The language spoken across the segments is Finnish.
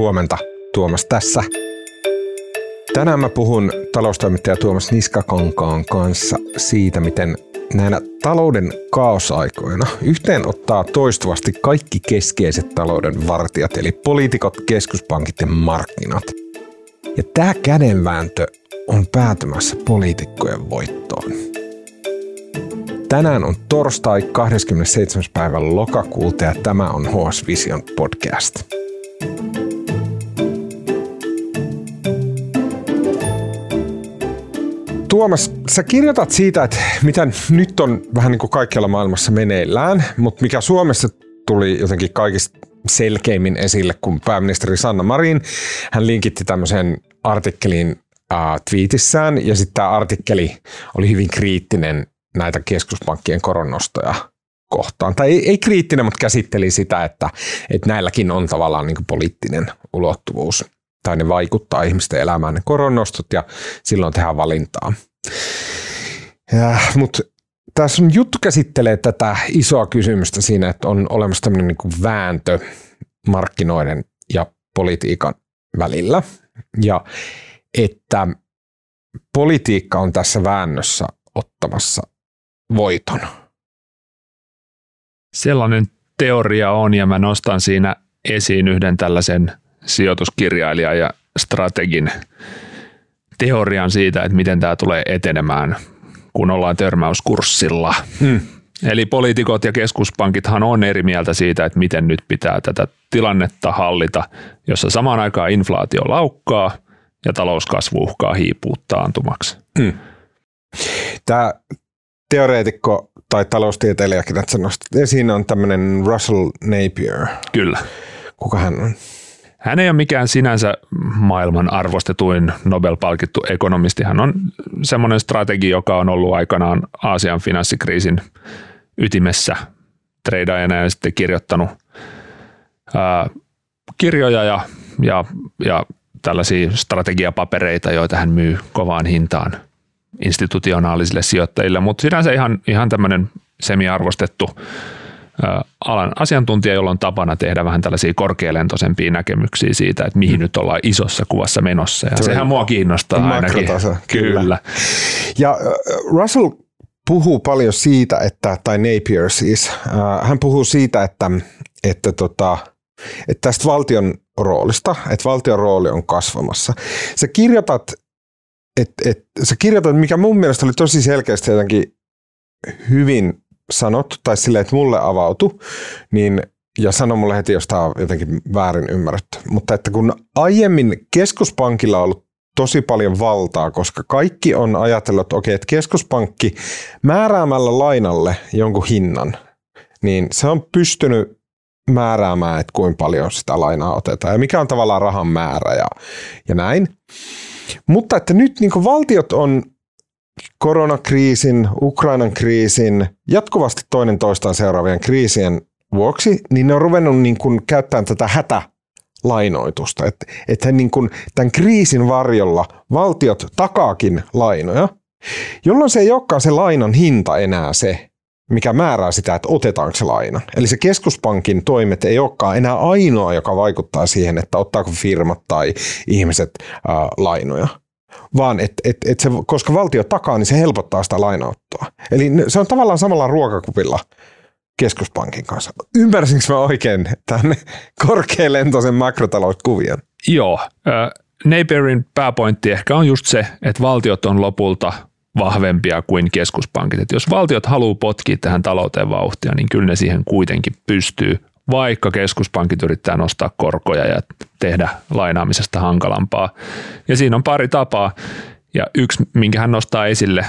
Huomenta, Tuomas tässä. Tänään mä puhun taloustoimittaja Tuomas Niskakankaan kanssa siitä, miten näinä talouden kaosaikoina yhteen ottaa toistuvasti kaikki keskeiset talouden vartijat, eli poliitikot, keskuspankit ja markkinat. Ja tämä kädenvääntö on päätymässä poliitikkojen voittoon. Tänään on torstai 27. päivä lokakuuta ja tämä on HS Vision podcast. Tuomas, sä kirjoitat siitä, että mitä nyt on vähän niin kuin kaikkialla maailmassa meneillään, mutta mikä Suomessa tuli jotenkin kaikista selkeimmin esille, kun pääministeri Sanna Marin, hän linkitti tämmöisen artikkelin äh, tweetissään, ja sitten tämä artikkeli oli hyvin kriittinen näitä keskuspankkien koronnostoja kohtaan. Tai ei, ei kriittinen, mutta käsitteli sitä, että, että näilläkin on tavallaan niin poliittinen ulottuvuus tai ne vaikuttaa ihmisten elämään ne koronnostot ja silloin tehdään valintaa. Mutta tässä on juttu käsittelee tätä isoa kysymystä siinä, että on olemassa tämmöinen niin vääntö markkinoiden ja politiikan välillä ja että politiikka on tässä väännössä ottamassa voiton. Sellainen teoria on ja mä nostan siinä esiin yhden tällaisen sijoituskirjailijan ja strategin teorian siitä, että miten tämä tulee etenemään, kun ollaan törmäyskurssilla. Hmm. Eli poliitikot ja keskuspankithan on eri mieltä siitä, että miten nyt pitää tätä tilannetta hallita, jossa samaan aikaan inflaatio laukkaa ja talouskasvu uhkaa hiipua taantumaksi. Hmm. Tämä teoreetikko tai taloustieteilijäkin, että nostat esiin, on tämmöinen Russell Napier. Kyllä. Kuka hän on? Hän ei ole mikään sinänsä maailman arvostetuin Nobel-palkittu ekonomisti. Hän on semmoinen strategi, joka on ollut aikanaan Aasian finanssikriisin ytimessä treidaajana ja sitten kirjoittanut ää, kirjoja ja, ja, ja tällaisia strategiapapereita, joita hän myy kovaan hintaan institutionaalisille sijoittajille, mutta sinänsä ihan, ihan tämmöinen semiarvostettu alan asiantuntija, jolla on tapana tehdä vähän tällaisia korkealentoisempia näkemyksiä siitä, että mihin mm. nyt ollaan isossa kuvassa menossa. Ja Se sehän mua kiinnostaa ainakin. Kyllä. kyllä. Ja Russell puhuu paljon siitä, että, tai Napier siis, hän puhuu siitä, että, että, tota, että tästä valtion roolista, että valtion rooli on kasvamassa. Sä kirjoitat, että, että, sä kirjoitat, mikä mun mielestä oli tosi selkeästi jotenkin hyvin sanottu tai silleen, että mulle avautui, niin ja sano mulle heti, jos tämä on jotenkin väärin ymmärretty. Mutta että kun aiemmin keskuspankilla on ollut tosi paljon valtaa, koska kaikki on ajatellut, että okei, että keskuspankki määräämällä lainalle jonkun hinnan, niin se on pystynyt määräämään, että kuinka paljon sitä lainaa otetaan ja mikä on tavallaan rahan määrä ja, ja näin. Mutta että nyt niin valtiot on koronakriisin, Ukrainan kriisin, jatkuvasti toinen toistaan seuraavien kriisien vuoksi, niin ne on ruvennut niin kuin käyttämään tätä hätälainoitusta. Että et niin kuin tämän kriisin varjolla valtiot takaakin lainoja, jolloin se ei olekaan se lainan hinta enää se, mikä määrää sitä, että otetaanko se laina. Eli se keskuspankin toimet ei olekaan enää ainoa, joka vaikuttaa siihen, että ottaako firmat tai ihmiset ää, lainoja vaan että et, et se, koska valtio takaa, niin se helpottaa sitä lainaottoa. Eli se on tavallaan samalla ruokakupilla keskuspankin kanssa. Ymmärsinkö mä oikein tämän korkealentoisen makrotalouskuvion? Joo. Äh, Napierin pääpointti ehkä on just se, että valtiot on lopulta vahvempia kuin keskuspankit. Et jos valtiot haluaa potkia tähän talouteen vauhtia, niin kyllä ne siihen kuitenkin pystyy vaikka keskuspankit yrittää nostaa korkoja ja tehdä lainaamisesta hankalampaa. Ja siinä on pari tapaa. Ja yksi, minkä hän nostaa esille,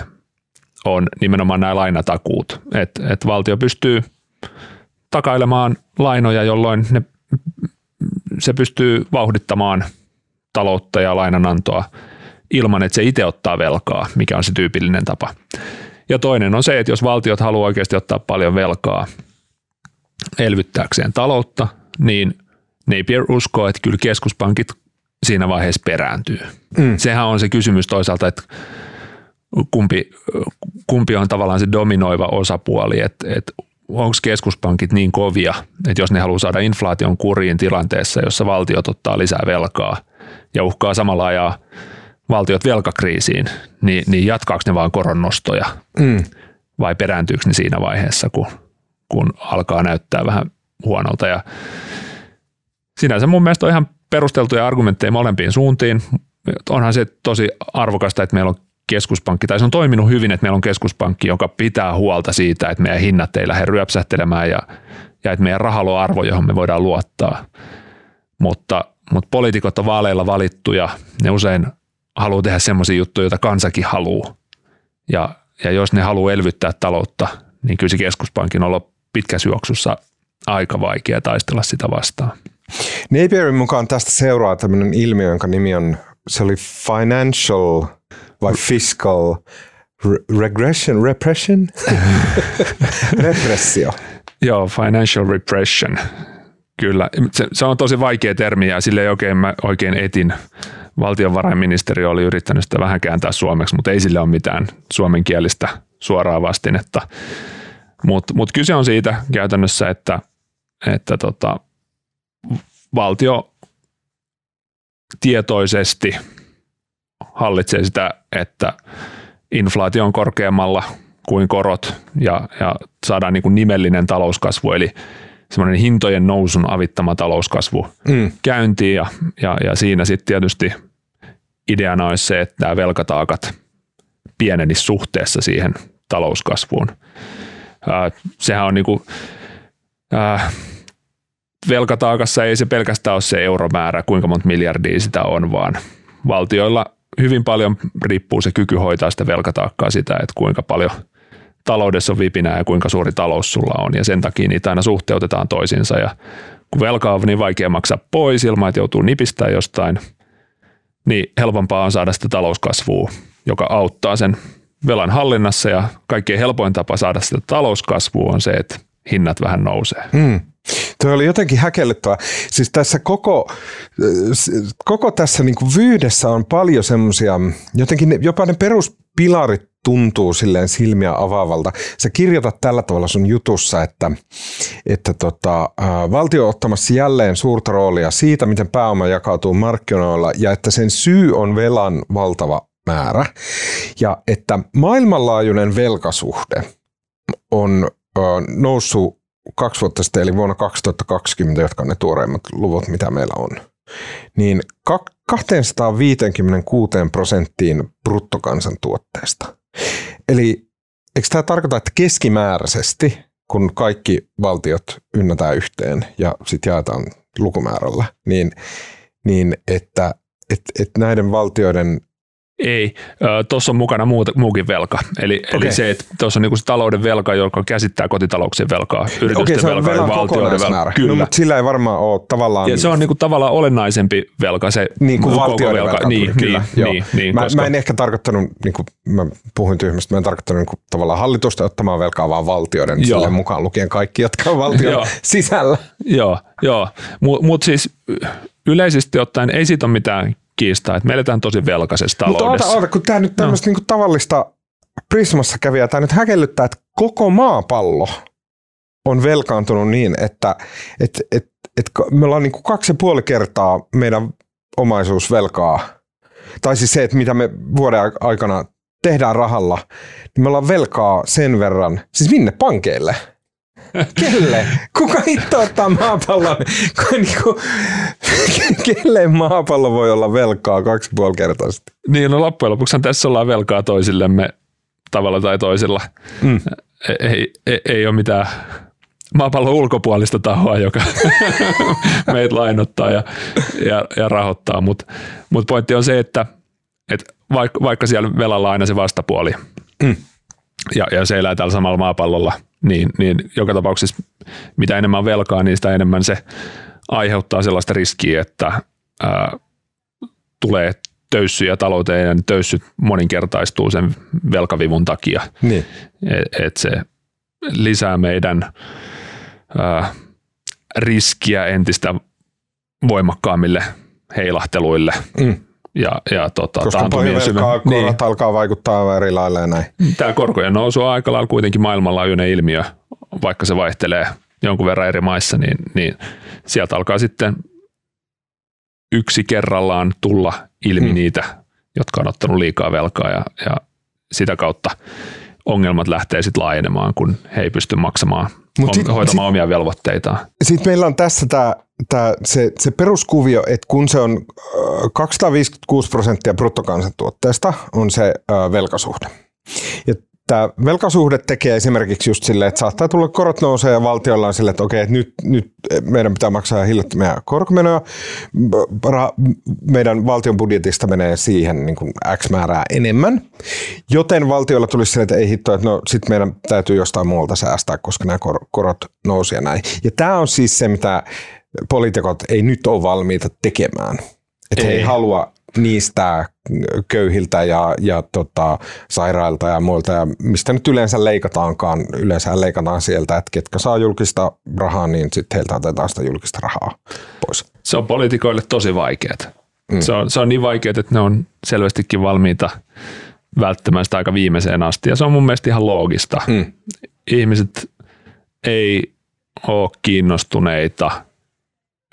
on nimenomaan nämä lainatakuut. Että et valtio pystyy takailemaan lainoja, jolloin ne, se pystyy vauhdittamaan taloutta ja lainanantoa ilman, että se itse ottaa velkaa, mikä on se tyypillinen tapa. Ja toinen on se, että jos valtiot haluaa oikeasti ottaa paljon velkaa, elvyttääkseen taloutta, niin Napier uskoo, että kyllä keskuspankit siinä vaiheessa perääntyy. Mm. Sehän on se kysymys toisaalta, että kumpi, kumpi on tavallaan se dominoiva osapuoli, että, että onko keskuspankit niin kovia, että jos ne haluaa saada inflaation kuriin tilanteessa, jossa valtiot ottaa lisää velkaa ja uhkaa samalla ajaa valtiot velkakriisiin, niin, niin jatkaako ne vaan koronnostoja mm. vai perääntyykö ne siinä vaiheessa, kun, kun alkaa näyttää vähän huonolta. Ja sinänsä mun mielestä on ihan perusteltuja argumentteja molempiin suuntiin. Onhan se tosi arvokasta, että meillä on keskuspankki, tai se on toiminut hyvin, että meillä on keskuspankki, joka pitää huolta siitä, että meidän hinnat ei lähde ryöpsähtelemään ja, ja että meidän rahalla on arvo, johon me voidaan luottaa. Mutta, mutta poliitikot on vaaleilla valittu ja ne usein haluaa tehdä semmoisia juttuja, joita kansakin haluaa. Ja, ja jos ne haluaa elvyttää taloutta, niin kyllä se keskuspankin on pitkässä juoksussa aika vaikea taistella sitä vastaan. Napierin mukaan tästä seuraa tämmöinen ilmiö, jonka nimi on, se oli financial vai fiscal regression, repression? Repressio. Joo, financial repression. Kyllä. Se, se, on tosi vaikea termi ja sille ei oikein, mä oikein etin. Valtionvarainministeriö oli yrittänyt sitä vähän kääntää suomeksi, mutta ei sille ole mitään suomenkielistä suoraa vastinetta. Mutta mut kyse on siitä käytännössä, että, että tota, valtio tietoisesti hallitsee sitä, että inflaatio on korkeammalla kuin korot ja, ja saadaan niin kuin nimellinen talouskasvu, eli semmoinen hintojen nousun avittama talouskasvu mm. käyntiin ja, ja, ja siinä sitten tietysti ideana olisi se, että nämä velkataakat pienenisi suhteessa siihen talouskasvuun. Sehän on niin kuin, ää, velkataakassa ei se pelkästään ole se euromäärä, kuinka monta miljardia sitä on, vaan valtioilla hyvin paljon riippuu se kyky hoitaa sitä velkataakkaa sitä, että kuinka paljon taloudessa on vipinää ja kuinka suuri talous sulla on. Ja sen takia niitä aina suhteutetaan toisiinsa. Ja kun velka on niin vaikea maksaa pois ilman, että joutuu nipistää jostain, niin helpompaa on saada sitä talouskasvua, joka auttaa sen velan hallinnassa ja kaikkein helpoin tapa saada sitä talouskasvua on se, että hinnat vähän nousee. Hmm. Tuo oli jotenkin häkellyttävä. Siis tässä koko, koko tässä niin vyydessä on paljon semmoisia, jotenkin jopa ne peruspilarit tuntuu silleen silmiä avaavalta. Sä kirjoitat tällä tavalla sun jutussa, että, että tota, valtio on ottamassa jälleen suurta roolia siitä, miten pääoma jakautuu markkinoilla ja että sen syy on velan valtava määrä ja että maailmanlaajuinen velkasuhde on noussut kaksi vuotta sitten, eli vuonna 2020, jotka on ne tuoreimmat luvut, mitä meillä on, niin 256 prosenttiin bruttokansantuotteesta. Eli eikö tämä tarkoita, että keskimääräisesti, kun kaikki valtiot ynnätään yhteen ja sitten jaetaan lukumäärällä, niin, niin että et, et näiden valtioiden ei, tuossa on mukana muuta, muukin velka. Eli, okay. eli se, että tuossa on niinku se talouden velka, joka käsittää kotitalouksien velkaa, yritysten okay, se on velkaa ja valtioiden velkaa. Kyllä. No, mutta sillä ei varmaan ole tavallaan... Ja se on niinku tavallaan olennaisempi velka, se niin kuin valtioiden velka. velka. Niin, kyllä. Niin, niin, niin, mä, koska... mä, en ehkä tarkoittanut, niin kuin mä puhuin tyhmästä, mä en tarkoittanut niin kuin, tavallaan hallitusta ottamaan velkaa, vaan valtioiden mukaan lukien kaikki, jotka on valtion sisällä. Joo, joo. mutta mut siis yleisesti ottaen ei siitä ole mitään kiistaa, että me eletään tosi velkaisessa taloudessa. Mutta oota, oota, kun tämä nyt tämmöistä no. niin tavallista Prismassa kävijää, tämä nyt häkellyttää, että koko maapallo on velkaantunut niin, että et, et, et me ollaan niin kuin kaksi ja puoli kertaa meidän omaisuusvelkaa, tai siis se, että mitä me vuoden aikana tehdään rahalla, niin me ollaan velkaa sen verran, siis minne pankeille – Kelle? Kuka hitto ottaa maapallon? Niinku, kelle maapallo voi olla velkaa kaksi puoli kertaisesti? Niin, no loppujen lopuksi tässä ollaan velkaa toisillemme tavalla tai toisella. Mm. Ei, ei, ei ole mitään maapallon ulkopuolista tahoa, joka meitä lainottaa ja, ja, ja rahoittaa, mutta mut pointti on se, että, että vaikka, vaikka siellä velalla aina se vastapuoli, mm. ja, ja se elää tällä samalla maapallolla – niin, niin joka tapauksessa mitä enemmän velkaa, niin sitä enemmän se aiheuttaa sellaista riskiä, että ää, tulee töyssyjä talouteen ja töyssyt moninkertaistuu sen velkavivun takia. Niin. Et, et se lisää meidän ää, riskiä entistä voimakkaammille heilahteluille. Mm. ja, ja tota, Koska paljon velkaa, korot niin. alkaa vaikuttaa eri lailla ja näin. Tämä korkojen nousu on aika lailla kuitenkin maailmanlaajuinen ilmiö, vaikka se vaihtelee jonkun verran eri maissa, niin, niin sieltä alkaa sitten yksi kerrallaan tulla ilmi hmm. niitä, jotka on ottanut liikaa velkaa ja, ja sitä kautta ongelmat lähtee sitten laajenemaan, kun he ei pysty maksamaan, Mut sit, hoitamaan sit, omia velvoitteitaan. Sitten meillä on tässä tämä tää, se, se peruskuvio, että kun se on 256 prosenttia bruttokansantuotteesta on se ö, velkasuhde. Ja tämä velkasuhde tekee esimerkiksi just silleen, että saattaa tulla korot nousee ja valtiolla on silleen, että okei, että nyt, nyt meidän pitää maksaa hillottomia korkomenoja. Meidän valtion budjetista menee siihen niin kuin X määrää enemmän, joten valtiolla tulisi silleen, että ei hitto, että no sit meidän täytyy jostain muualta säästää, koska nämä korot nousee ja näin. Ja tämä on siis se, mitä poliitikot ei nyt ole valmiita tekemään. Että he ei halua niistä köyhiltä ja, ja tota, sairailta ja muilta, ja mistä nyt yleensä leikataankaan, yleensä leikataan sieltä, että ketkä saa julkista rahaa, niin sitten heiltä otetaan sitä julkista rahaa pois. Se on poliitikoille tosi vaikeaa. Mm. Se, on, se on niin vaikeaa, että ne on selvästikin valmiita välttämään sitä aika viimeiseen asti, ja se on mun mielestä ihan loogista. Mm. Ihmiset ei ole kiinnostuneita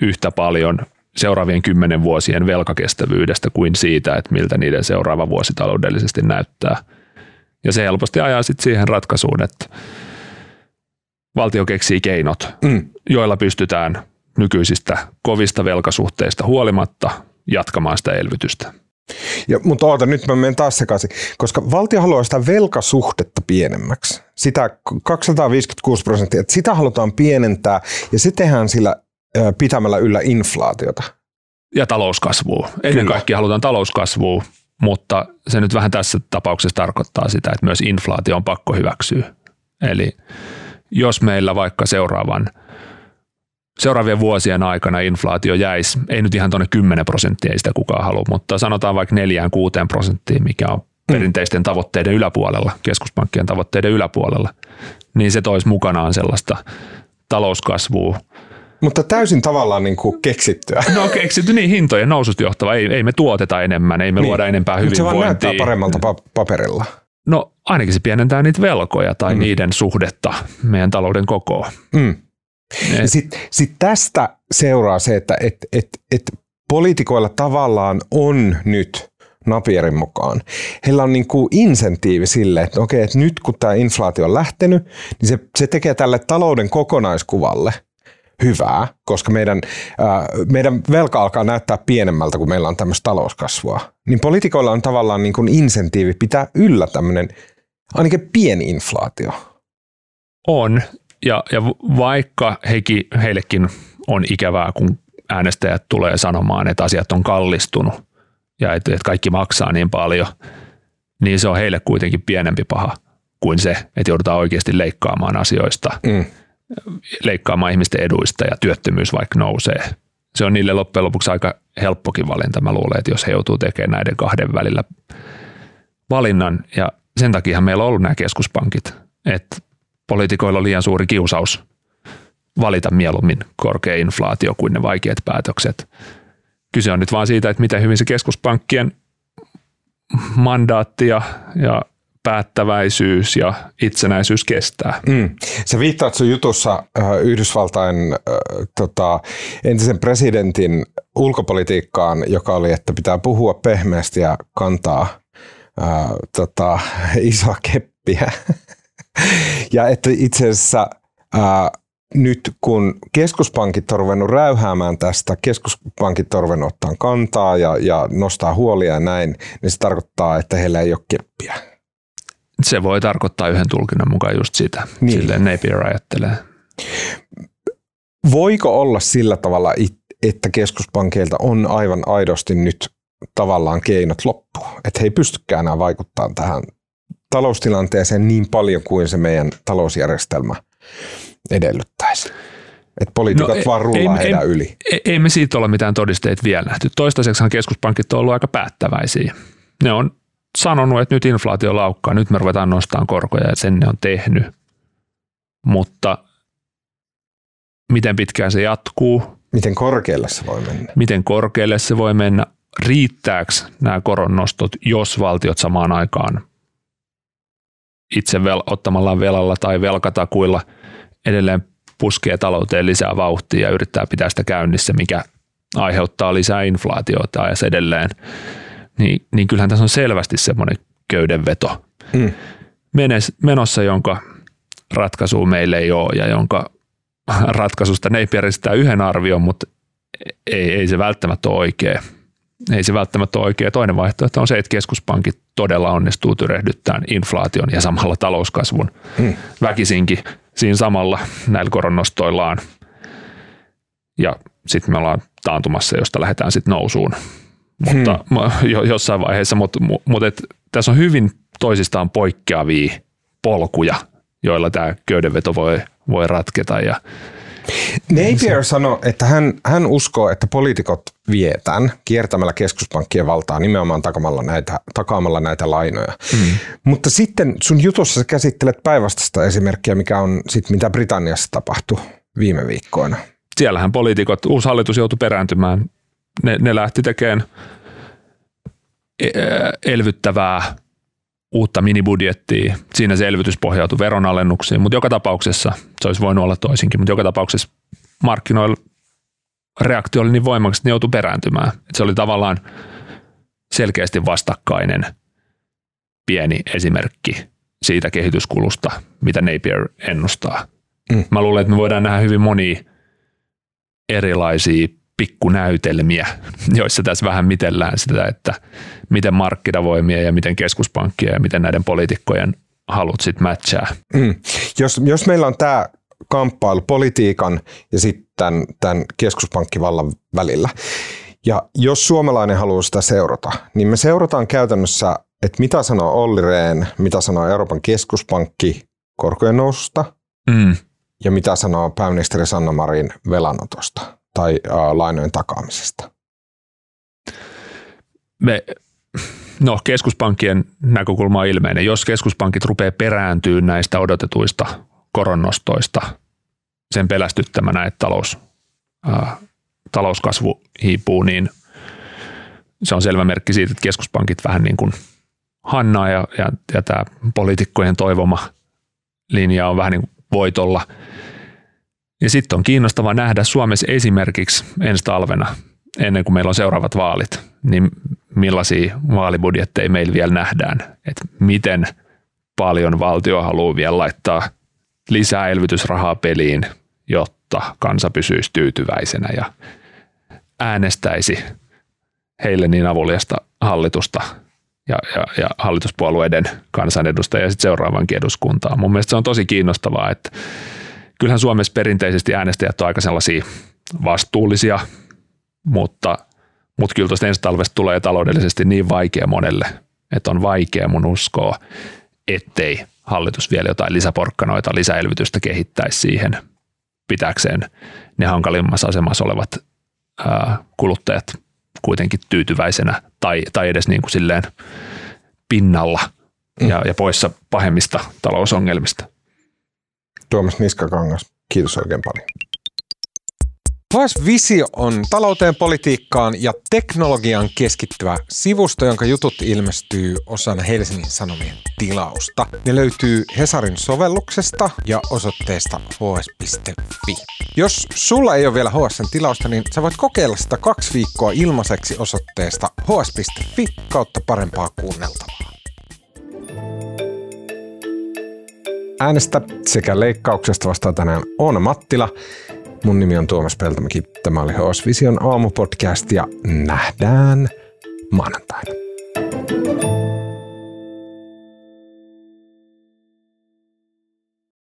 yhtä paljon seuraavien kymmenen vuosien velkakestävyydestä kuin siitä, että miltä niiden seuraava vuosi taloudellisesti näyttää. Ja se helposti ajaa sitten siihen ratkaisuun, että valtio keksii keinot, mm. joilla pystytään nykyisistä kovista velkasuhteista huolimatta jatkamaan sitä elvytystä. Ja, mutta oota, nyt mä menen taas sekaisin, koska valtio haluaa sitä velkasuhdetta pienemmäksi. Sitä 256 prosenttia, että sitä halutaan pienentää ja se tehdään sillä pitämällä yllä inflaatiota. Ja talouskasvua. Ennen kaikkea halutaan talouskasvua, mutta se nyt vähän tässä tapauksessa tarkoittaa sitä, että myös inflaatio on pakko hyväksyä. Eli jos meillä vaikka seuraavan, seuraavien vuosien aikana inflaatio jäisi, ei nyt ihan tuonne 10 prosenttia, ei sitä kukaan halua, mutta sanotaan vaikka 4-6 prosenttia, mikä on mm. perinteisten tavoitteiden yläpuolella, keskuspankkien tavoitteiden yläpuolella, niin se toisi mukanaan sellaista talouskasvua, mutta täysin tavallaan niin kuin keksittyä. No keksitty niin hintojen noususta johtava. Ei, ei me tuoteta enemmän, ei me niin. luoda enempää hyvinvointia. se vaan näyttää paremmalta paperilla. No ainakin se pienentää niitä velkoja tai mm. niiden suhdetta meidän talouden kokoon. Mm. Sitten sit tästä seuraa se, että et, et, et poliitikoilla tavallaan on nyt Napierin mukaan. Heillä on niin kuin insentiivi sille, että okei, että nyt kun tämä inflaatio on lähtenyt, niin se, se tekee tälle talouden kokonaiskuvalle – hyvää, koska meidän, äh, meidän velka alkaa näyttää pienemmältä, kun meillä on tämmöistä talouskasvua. Niin poliitikoilla on tavallaan niin kuin insentiivi pitää yllä tämmöinen ainakin pieni inflaatio. On, ja, ja vaikka heiki, heillekin on ikävää, kun äänestäjät tulee sanomaan, että asiat on kallistunut ja että, että kaikki maksaa niin paljon, niin se on heille kuitenkin pienempi paha kuin se, että joudutaan oikeasti leikkaamaan asioista. Mm leikkaamaan ihmisten eduista ja työttömyys vaikka nousee. Se on niille loppujen lopuksi aika helppokin valinta. Mä luulen, että jos he joutuu tekemään näiden kahden välillä valinnan ja sen takia meillä on ollut nämä keskuspankit, että poliitikoilla on liian suuri kiusaus valita mieluummin korkea inflaatio kuin ne vaikeat päätökset. Kyse on nyt vaan siitä, että miten hyvin se keskuspankkien mandaatti ja, ja päättäväisyys ja itsenäisyys kestää. Mm. Sä viittaat sun jutussa äh, Yhdysvaltain äh, tota, entisen presidentin ulkopolitiikkaan, joka oli, että pitää puhua pehmeästi ja kantaa äh, tota, isoa keppiä. ja että itse asiassa äh, nyt kun keskuspankit on ruvennut räyhäämään tästä, keskuspankit on ruvennut ottaa kantaa ja, ja nostaa huolia ja näin, niin se tarkoittaa, että heillä ei ole keppiä se voi tarkoittaa yhden tulkinnan mukaan just sitä. Niin. Silleen Napier ajattelee. Voiko olla sillä tavalla, että keskuspankeilta on aivan aidosti nyt tavallaan keinot loppu? Että he ei pystykään enää vaikuttamaan tähän taloustilanteeseen niin paljon kuin se meidän talousjärjestelmä edellyttäisi. Että poliitikot no, vaan rullaa ei, heidän ei, yli. Ei, ei me siitä ole mitään todisteita vielä nähty. Toistaiseksi keskuspankit on ollut aika päättäväisiä. Ne on sanonut, että nyt inflaatio laukkaa, nyt me ruvetaan nostamaan korkoja ja sen ne on tehnyt. Mutta miten pitkään se jatkuu? Miten korkealle se voi mennä? Miten korkealle se voi mennä? riittääkö nämä koronnostot, jos valtiot samaan aikaan itse vel- ottamallaan velalla tai velkatakuilla edelleen puskee talouteen lisää vauhtia ja yrittää pitää sitä käynnissä, mikä aiheuttaa lisää inflaatiota ja edelleen, niin, niin kyllähän tässä on selvästi semmoinen köydenveto mm. menossa, jonka ratkaisu meille ei ole ja jonka ratkaisusta ne ei peristää yhden arvion, mutta ei, ei se välttämättä ole oikea. Ei se välttämättä ole oikea. Toinen vaihtoehto on se, että keskuspankit todella onnistuu tyrehdyttämään inflaation ja samalla talouskasvun hmm. väkisinkin siinä samalla näillä koronnostoillaan. Ja sitten me ollaan taantumassa, josta lähdetään sitten nousuun. Mutta hmm. jossain vaiheessa, mutta, mutta et, tässä on hyvin toisistaan poikkeavia polkuja, joilla tämä köydenveto voi, voi ratketa. Ja Napier sanoi, että hän, hän uskoo, että poliitikot vietään kiertämällä keskuspankkien valtaa nimenomaan takamalla näitä, takaamalla näitä lainoja. Mm. Mutta sitten sun jutussa sä käsittelet päinvastaista esimerkkiä, mikä on sit, mitä Britanniassa tapahtui viime viikkoina. Siellähän poliitikot, uusi hallitus joutui perääntymään. Ne, ne lähti tekemään e, elvyttävää uutta minibudjettia. Siinä se elvytys pohjautui veronalennuksiin, mutta joka tapauksessa, se olisi voinut olla toisinkin, mutta joka tapauksessa markkinoilla reaktio oli niin voimakas, että ne joutui perääntymään. Että se oli tavallaan selkeästi vastakkainen pieni esimerkki siitä kehityskulusta, mitä Napier ennustaa. Mm. Mä luulen, että me voidaan nähdä hyvin monia erilaisia pikkunäytelmiä, joissa tässä vähän mitellään sitä, että miten markkinavoimia ja miten keskuspankkia ja miten näiden poliitikkojen halut sitten matchaa. Mm. Jos, jos meillä on tämä kamppailu politiikan ja sitten tämän keskuspankkivallan välillä, ja jos suomalainen haluaa sitä seurata, niin me seurataan käytännössä, että mitä sanoo Olli Rehn, mitä sanoo Euroopan keskuspankki korkojen noususta, mm. ja mitä sanoo pääministeri Sanna Marin velanotosta tai äh, lainojen takaamisesta? Me, no keskuspankkien näkökulma on ilmeinen. Jos keskuspankit rupeaa perääntyä näistä odotetuista koronnostoista sen pelästyttämänä, että talous, äh, talouskasvu hiipuu, niin se on selvä merkki siitä, että keskuspankit vähän niin kuin hannaa ja, ja, ja tämä poliitikkojen toivoma linja on vähän niin kuin voitolla – ja sitten on kiinnostavaa nähdä Suomessa esimerkiksi ensi talvena, ennen kuin meillä on seuraavat vaalit, niin millaisia vaalibudjetteja meillä vielä nähdään. Että miten paljon valtio haluaa vielä laittaa lisää elvytysrahaa peliin, jotta kansa pysyisi tyytyväisenä ja äänestäisi heille niin avuliasta hallitusta ja, ja, ja hallituspuolueiden kansanedustajia sitten seuraavankin eduskuntaan. Mun mielestä se on tosi kiinnostavaa, että kyllähän Suomessa perinteisesti äänestäjät on aika sellaisia vastuullisia, mutta, mutta kyllä tuosta ensi talvesta tulee taloudellisesti niin vaikea monelle, että on vaikea mun uskoa, ettei hallitus vielä jotain lisäporkkanoita, lisäelvytystä kehittäisi siihen pitääkseen ne hankalimmassa asemassa olevat ää, kuluttajat kuitenkin tyytyväisenä tai, tai edes niin kuin silleen pinnalla ja, ja poissa pahemmista talousongelmista. Tuomas Niskakangas, kiitos oikein paljon. HS Visio on talouteen, politiikkaan ja teknologiaan keskittyvä sivusto, jonka jutut ilmestyy osana Helsingin Sanomien tilausta. Ne löytyy Hesarin sovelluksesta ja osoitteesta hs.fi. Jos sulla ei ole vielä HSn tilausta, niin sä voit kokeilla sitä kaksi viikkoa ilmaiseksi osoitteesta hs.fi kautta parempaa kuunneltavaa. Äänestä sekä leikkauksesta vastaa tänään Oona Mattila. Mun nimi on Tuomas Peltomäki. Tämä oli HS Vision aamupodcast ja nähdään maanantaina. thank you